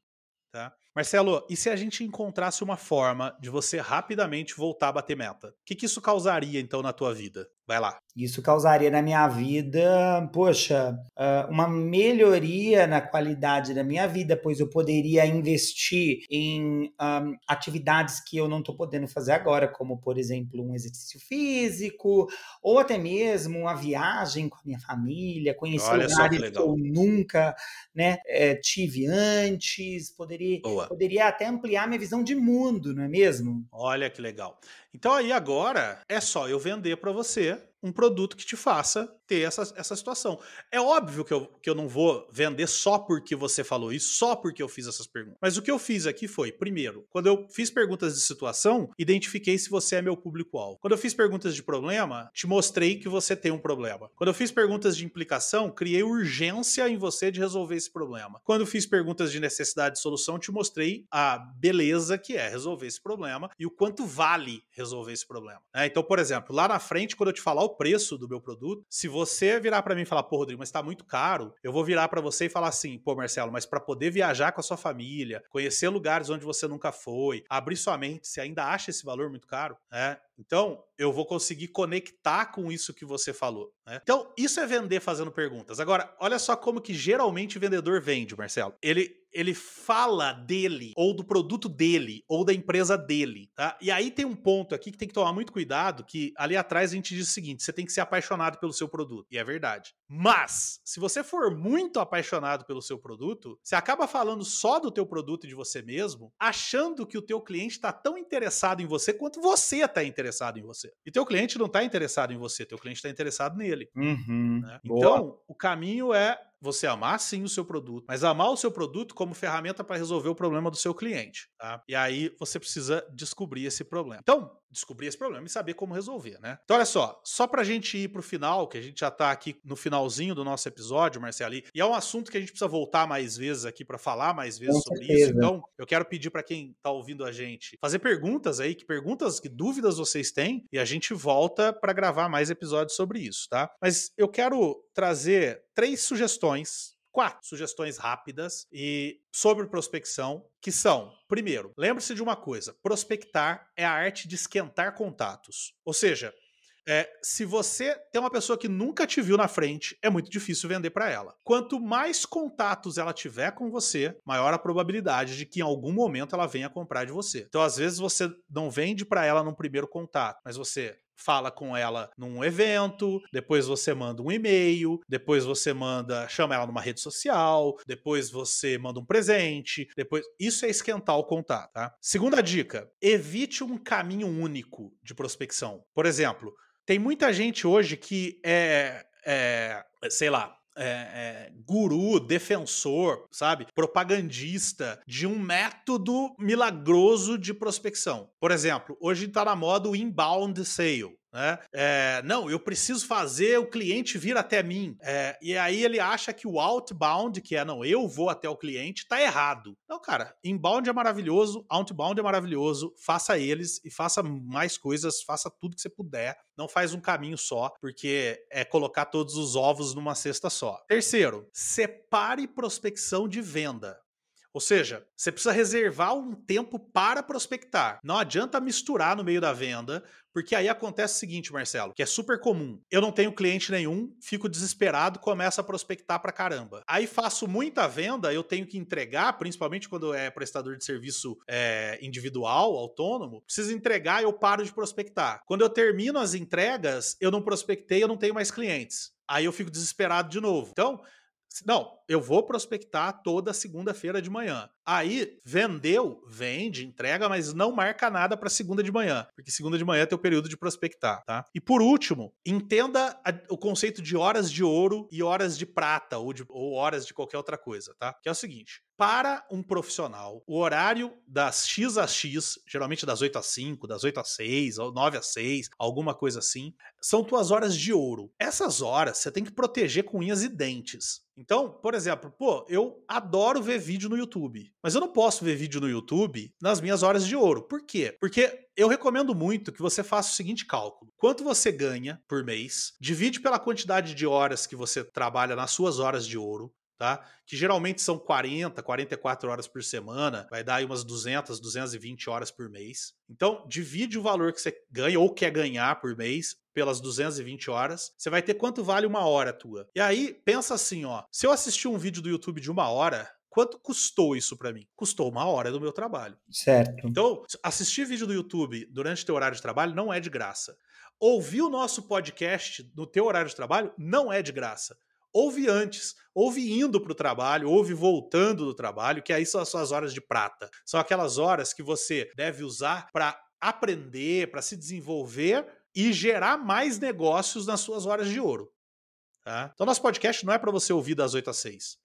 Tá? Marcelo, e se a gente encontrasse uma forma de você rapidamente voltar a bater meta? O que, que isso causaria então na tua vida? Vai lá. Isso causaria na minha vida, poxa, ah, uma melhoria na qualidade da minha vida, pois eu poderia investir em um, ah, atividades que eu não estou podendo fazer agora, como, por exemplo, um exercício físico, ou até mesmo uma viagem com a minha família, conhecer Olha lugares que, que, eu nunca né, é, tive antes, poderia, poderia até ampliar minha visão de mundo, não é mesmo? Olha que legal. Então aí agora é só eu vender para você um produto que te faça ter essa, essa situação. É óbvio que eu, que eu não vou vender só porque você falou isso, só porque eu fiz essas perguntas. Mas o que eu fiz aqui foi, primeiro, quando eu fiz perguntas de situação, identifiquei se você é meu público-alvo. Quando eu fiz perguntas de problema, te mostrei que você tem um problema. Quando eu fiz perguntas de implicação, criei urgência em você de resolver esse problema. Quando eu fiz perguntas de necessidade de solução, te mostrei a beleza que é resolver esse problema e o quanto vale resolver esse problema. É, então, por exemplo, lá na frente, quando eu te falar o preço do meu produto, se você virar para mim e falar, pô, Rodrigo, mas tá muito caro, eu vou virar para você e falar assim, pô, Marcelo, mas para poder viajar com a sua família, conhecer lugares onde você nunca foi, abrir sua mente, você ainda acha esse valor muito caro? É, então, eu vou conseguir conectar com isso que você falou. Né? Então, isso é vender fazendo perguntas. Agora, olha só como que geralmente o vendedor vende, Marcelo. Ele, ele fala dele, ou do produto dele, ou da empresa dele, tá? E aí tem um ponto aqui que tem que tomar muito cuidado, que ali atrás a gente diz o seguinte, você tem que ser apaixonado pelo seu produto, e é verdade. Mas, se você for muito apaixonado pelo seu produto, você acaba falando só do teu produto e de você mesmo, achando que o teu cliente está tão interessado em você quanto você está interessado em você. E teu cliente não está interessado em você, teu cliente está interessado nele. Uhum. Né? Então, o caminho é você amar sim o seu produto, mas amar o seu produto como ferramenta para resolver o problema do seu cliente, tá? E aí você precisa descobrir esse problema. Então, descobrir esse problema e saber como resolver, né? Então, olha só, só pra gente ir pro final, que a gente já tá aqui no finalzinho do nosso episódio, Marcelo, e é um assunto que a gente precisa voltar mais vezes aqui para falar mais vezes Com sobre certeza. isso. Então, eu quero pedir para quem tá ouvindo a gente fazer perguntas aí, que perguntas, que dúvidas vocês têm, e a gente volta para gravar mais episódios sobre isso, tá? Mas eu quero trazer três sugestões quatro sugestões rápidas e sobre prospecção, que são, primeiro, lembre-se de uma coisa: prospectar é a arte de esquentar contatos. Ou seja, é, se você tem uma pessoa que nunca te viu na frente, é muito difícil vender para ela. Quanto mais contatos ela tiver com você, maior a probabilidade de que em algum momento ela venha comprar de você. Então, às vezes você não vende para ela num primeiro contato, mas você fala com ela num evento, depois você manda um e-mail, depois você manda, chama ela numa rede social, depois você manda um presente, depois isso é esquentar o contato, tá? Segunda dica, evite um caminho único de prospecção. Por exemplo, tem muita gente hoje que é, é sei lá, é, é, guru, defensor, sabe? Propagandista de um método milagroso de prospecção. Por exemplo, hoje está na moda o inbound sale. Né? É, não, eu preciso fazer o cliente vir até mim. É, e aí ele acha que o outbound, que é não, eu vou até o cliente, tá errado. Não, cara, inbound é maravilhoso, outbound é maravilhoso, faça eles e faça mais coisas, faça tudo que você puder. Não faz um caminho só, porque é colocar todos os ovos numa cesta só. Terceiro, separe prospecção de venda. Ou seja, você precisa reservar um tempo para prospectar. Não adianta misturar no meio da venda, porque aí acontece o seguinte, Marcelo, que é super comum. Eu não tenho cliente nenhum, fico desesperado, começo a prospectar pra caramba. Aí faço muita venda, eu tenho que entregar, principalmente quando é prestador de serviço é, individual, autônomo, preciso entregar eu paro de prospectar. Quando eu termino as entregas, eu não prospectei, eu não tenho mais clientes. Aí eu fico desesperado de novo. Então, não, eu vou prospectar toda segunda-feira de manhã. Aí, vendeu, vende, entrega, mas não marca nada para segunda de manhã, porque segunda de manhã é teu período de prospectar, tá? E por último, entenda a, o conceito de horas de ouro e horas de prata, ou, de, ou horas de qualquer outra coisa, tá? Que é o seguinte: para um profissional, o horário das X às X, geralmente das 8 às 5, das 8 às 6, ou 9 às 6, alguma coisa assim, são tuas horas de ouro. Essas horas você tem que proteger com unhas e dentes. Então, por exemplo, pô, eu adoro ver vídeo no YouTube, mas eu não posso ver vídeo no YouTube nas minhas horas de ouro. Por quê? Porque eu recomendo muito que você faça o seguinte cálculo: quanto você ganha por mês, divide pela quantidade de horas que você trabalha nas suas horas de ouro, tá? Que geralmente são 40, 44 horas por semana, vai dar aí umas 200, 220 horas por mês. Então, divide o valor que você ganha ou quer ganhar por mês pelas 220 horas, você vai ter quanto vale uma hora tua. E aí, pensa assim, ó, se eu assistir um vídeo do YouTube de uma hora, quanto custou isso para mim? Custou uma hora do meu trabalho. Certo. Então, assistir vídeo do YouTube durante teu horário de trabalho não é de graça. Ouvir o nosso podcast no teu horário de trabalho não é de graça ouve antes, ouve indo para o trabalho, ouve voltando do trabalho, que aí são as suas horas de prata. São aquelas horas que você deve usar para aprender, para se desenvolver e gerar mais negócios nas suas horas de ouro. Tá? Então, nosso podcast não é para você ouvir das 8 às 6.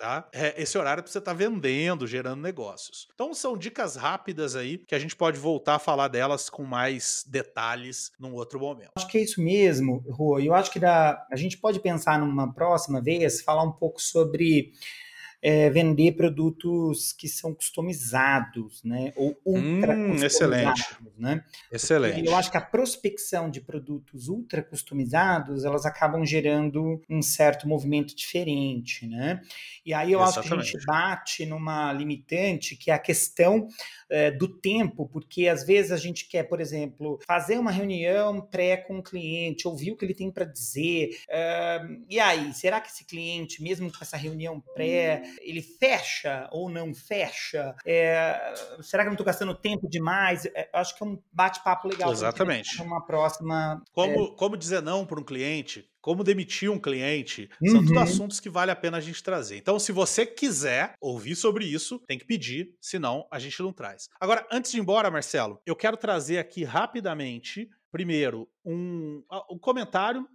Tá? É, esse horário para você estar tá vendendo, gerando negócios. Então são dicas rápidas aí que a gente pode voltar a falar delas com mais detalhes num outro momento. Acho que é isso mesmo, Rô. Eu acho que dá, a gente pode pensar numa próxima vez, falar um pouco sobre é, vender produtos que são customizados, né? Ou ultra hum, customizados, excelente. né? Excelente. E eu acho que a prospecção de produtos ultra customizados, elas acabam gerando um certo movimento diferente, né? E aí eu Exatamente. acho que a gente bate numa limitante que é a questão é, do tempo, porque às vezes a gente quer, por exemplo, fazer uma reunião pré com o cliente, ouvir o que ele tem para dizer. É, e aí, será que esse cliente, mesmo com essa reunião pré, ele fecha ou não fecha? É, será que eu não estou gastando tempo demais? acho que é um bate-papo legal. Exatamente. Uma próxima. Como, como dizer não para um cliente? como demitir um cliente, uhum. são tudo uhum. assuntos que vale a pena a gente trazer. Então, se você quiser ouvir sobre isso, tem que pedir, senão a gente não traz. Agora, antes de ir embora, Marcelo, eu quero trazer aqui rapidamente primeiro, um, um comentário,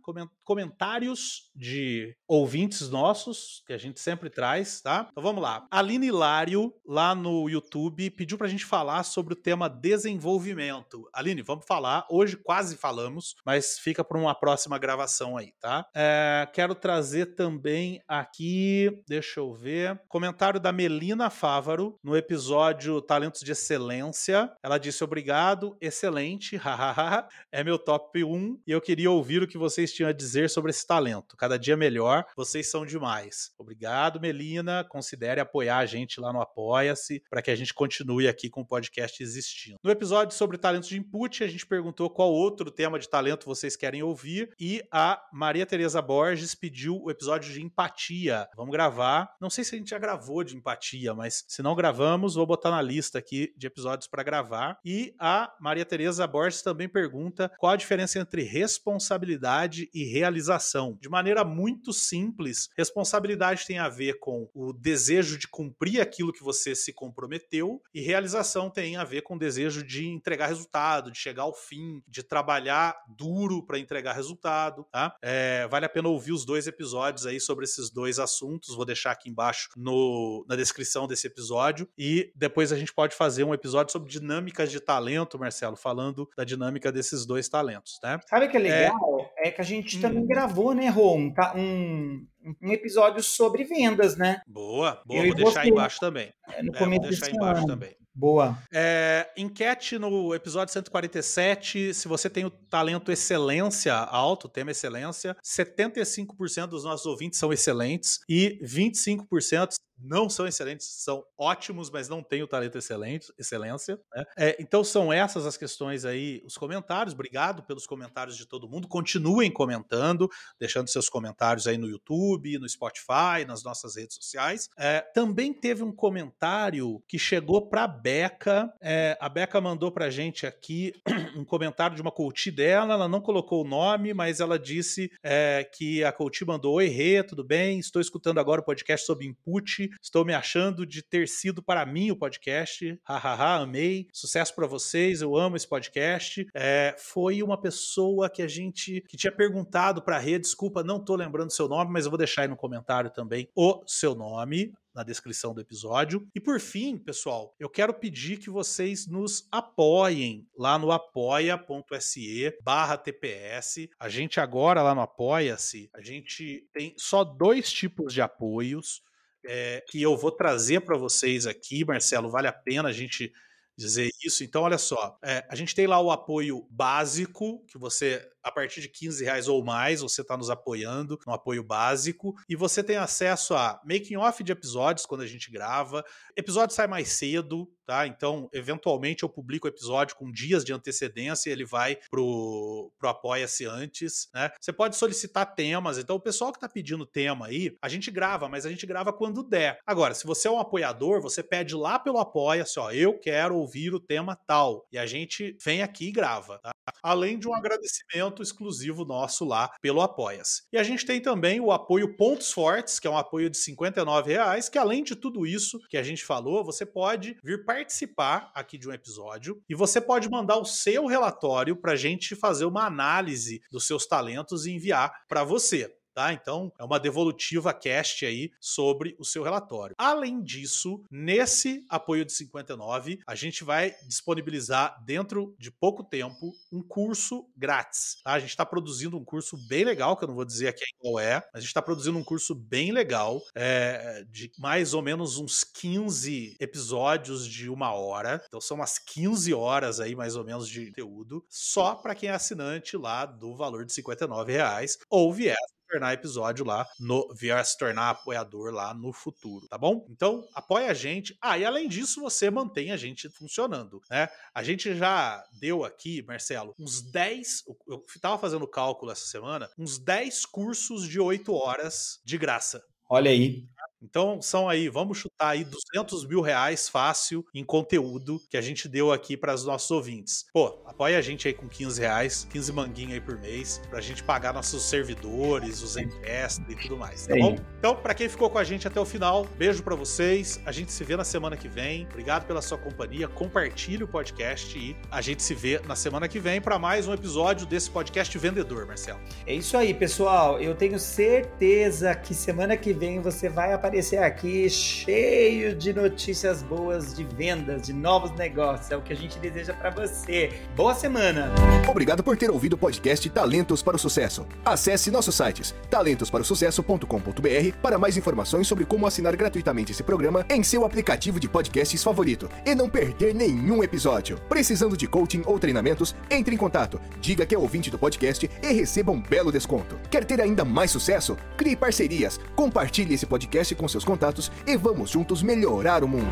comentários de ouvintes nossos, que a gente sempre traz, tá? Então vamos lá. Aline Hilário, lá no YouTube, pediu pra gente falar sobre o tema desenvolvimento. Aline, vamos falar. Hoje quase falamos, mas fica para uma próxima gravação aí, tá? É, quero trazer também aqui, deixa eu ver, comentário da Melina Fávaro, no episódio Talentos de Excelência. Ela disse obrigado, excelente, hahaha. é meu top 1 e eu queria ouvir o que vocês tinham a dizer sobre esse talento. Cada dia melhor, vocês são demais. Obrigado, Melina. Considere apoiar a gente lá no Apoia-se para que a gente continue aqui com o podcast existindo. No episódio sobre talentos de input, a gente perguntou qual outro tema de talento vocês querem ouvir e a Maria Tereza Borges pediu o episódio de empatia. Vamos gravar. Não sei se a gente já gravou de empatia, mas se não gravamos, vou botar na lista aqui de episódios para gravar. E a Maria Tereza Borges também pergunta qual a diferença diferença entre responsabilidade e realização. De maneira muito simples, responsabilidade tem a ver com o desejo de cumprir aquilo que você se comprometeu, e realização tem a ver com o desejo de entregar resultado, de chegar ao fim, de trabalhar duro para entregar resultado. Tá? É, vale a pena ouvir os dois episódios aí sobre esses dois assuntos. Vou deixar aqui embaixo no, na descrição desse episódio. E depois a gente pode fazer um episódio sobre dinâmicas de talento, Marcelo, falando da dinâmica desses dois talentos né? Sabe o que é, é legal? É, é que a gente hum. também gravou, né, Rô, um, um, um, episódio sobre vendas, né? Boa, boa, Eu vou deixar aí embaixo também. É, no é, começo vou deixar aí embaixo ano. também. Boa. É, enquete no episódio 147. Se você tem o talento excelência alto, tema excelência, 75% dos nossos ouvintes são excelentes e 25% não são excelentes, são ótimos, mas não têm o talento excelente, excelência. Né? É, então são essas as questões aí, os comentários. Obrigado pelos comentários de todo mundo. Continuem comentando, deixando seus comentários aí no YouTube, no Spotify, nas nossas redes sociais. É, também teve um comentário que chegou para Beca. É, a Beca mandou pra gente aqui um comentário de uma coach dela. Ela não colocou o nome, mas ela disse é, que a coach mandou: Oi, Rê, tudo bem? Estou escutando agora o podcast sobre input. Estou me achando de ter sido para mim o podcast. Hahaha, amei. Sucesso para vocês. Eu amo esse podcast. É, foi uma pessoa que a gente que tinha perguntado para a Rê. Desculpa, não estou lembrando seu nome, mas eu vou deixar aí no comentário também o seu nome na descrição do episódio. E por fim, pessoal, eu quero pedir que vocês nos apoiem lá no apoia.se barra TPS. A gente agora lá no Apoia-se, a gente tem só dois tipos de apoios. É, que eu vou trazer para vocês aqui, Marcelo. Vale a pena a gente dizer isso. Então, olha só, é, a gente tem lá o apoio básico, que você a partir de 15 reais ou mais, você está nos apoiando no apoio básico. E você tem acesso a making off de episódios quando a gente grava. Episódio sai mais cedo, tá? Então, eventualmente eu publico o episódio com dias de antecedência e ele vai pro, pro Apoia-se antes, né? Você pode solicitar temas. Então, o pessoal que está pedindo tema aí, a gente grava, mas a gente grava quando der. Agora, se você é um apoiador, você pede lá pelo Apoia-se, ó, eu quero ouvir o tema tal. E a gente vem aqui e grava, tá? Além de um agradecimento treinamento exclusivo nosso lá pelo Apoia-se. E a gente tem também o apoio Pontos Fortes, que é um apoio de R$ reais, que além de tudo isso que a gente falou, você pode vir participar aqui de um episódio e você pode mandar o seu relatório para a gente fazer uma análise dos seus talentos e enviar para você tá? Então, é uma devolutiva cast aí sobre o seu relatório. Além disso, nesse apoio de 59, a gente vai disponibilizar dentro de pouco tempo um curso grátis, tá? A gente está produzindo um curso bem legal, que eu não vou dizer aqui qual é, mas a gente está produzindo um curso bem legal, é, de mais ou menos uns 15 episódios de uma hora. Então, são umas 15 horas aí, mais ou menos, de conteúdo, só para quem é assinante lá do valor de 59 reais ou vier tornar episódio lá no vier se tornar apoiador lá no futuro, tá bom? Então, apoia a gente. Ah, e além disso, você mantém a gente funcionando, né? A gente já deu aqui, Marcelo, uns 10, eu tava fazendo cálculo essa semana, uns 10 cursos de 8 horas de graça. Olha aí. Então, são aí, vamos chutar aí 200 mil reais fácil em conteúdo que a gente deu aqui para os nossos ouvintes. Pô, apoia a gente aí com 15 reais, 15 manguinhos aí por mês, para a gente pagar nossos servidores, os empréstimos e tudo mais, tá Sim. bom? Então, para quem ficou com a gente até o final, beijo para vocês. A gente se vê na semana que vem. Obrigado pela sua companhia. Compartilhe o podcast e a gente se vê na semana que vem para mais um episódio desse podcast Vendedor, Marcelo. É isso aí, pessoal. Eu tenho certeza que semana que vem você vai aparecer aparecer aqui cheio de notícias boas de vendas, de novos negócios. É o que a gente deseja para você. Boa semana! Obrigado por ter ouvido o podcast Talentos para o Sucesso. Acesse nossos sites talentosparosucesso.com.br para mais informações sobre como assinar gratuitamente esse programa em seu aplicativo de podcasts favorito e não perder nenhum episódio. Precisando de coaching ou treinamentos, entre em contato, diga que é ouvinte do podcast e receba um belo desconto. Quer ter ainda mais sucesso? Crie parcerias, compartilhe esse podcast com com seus contatos e vamos juntos melhorar o mundo.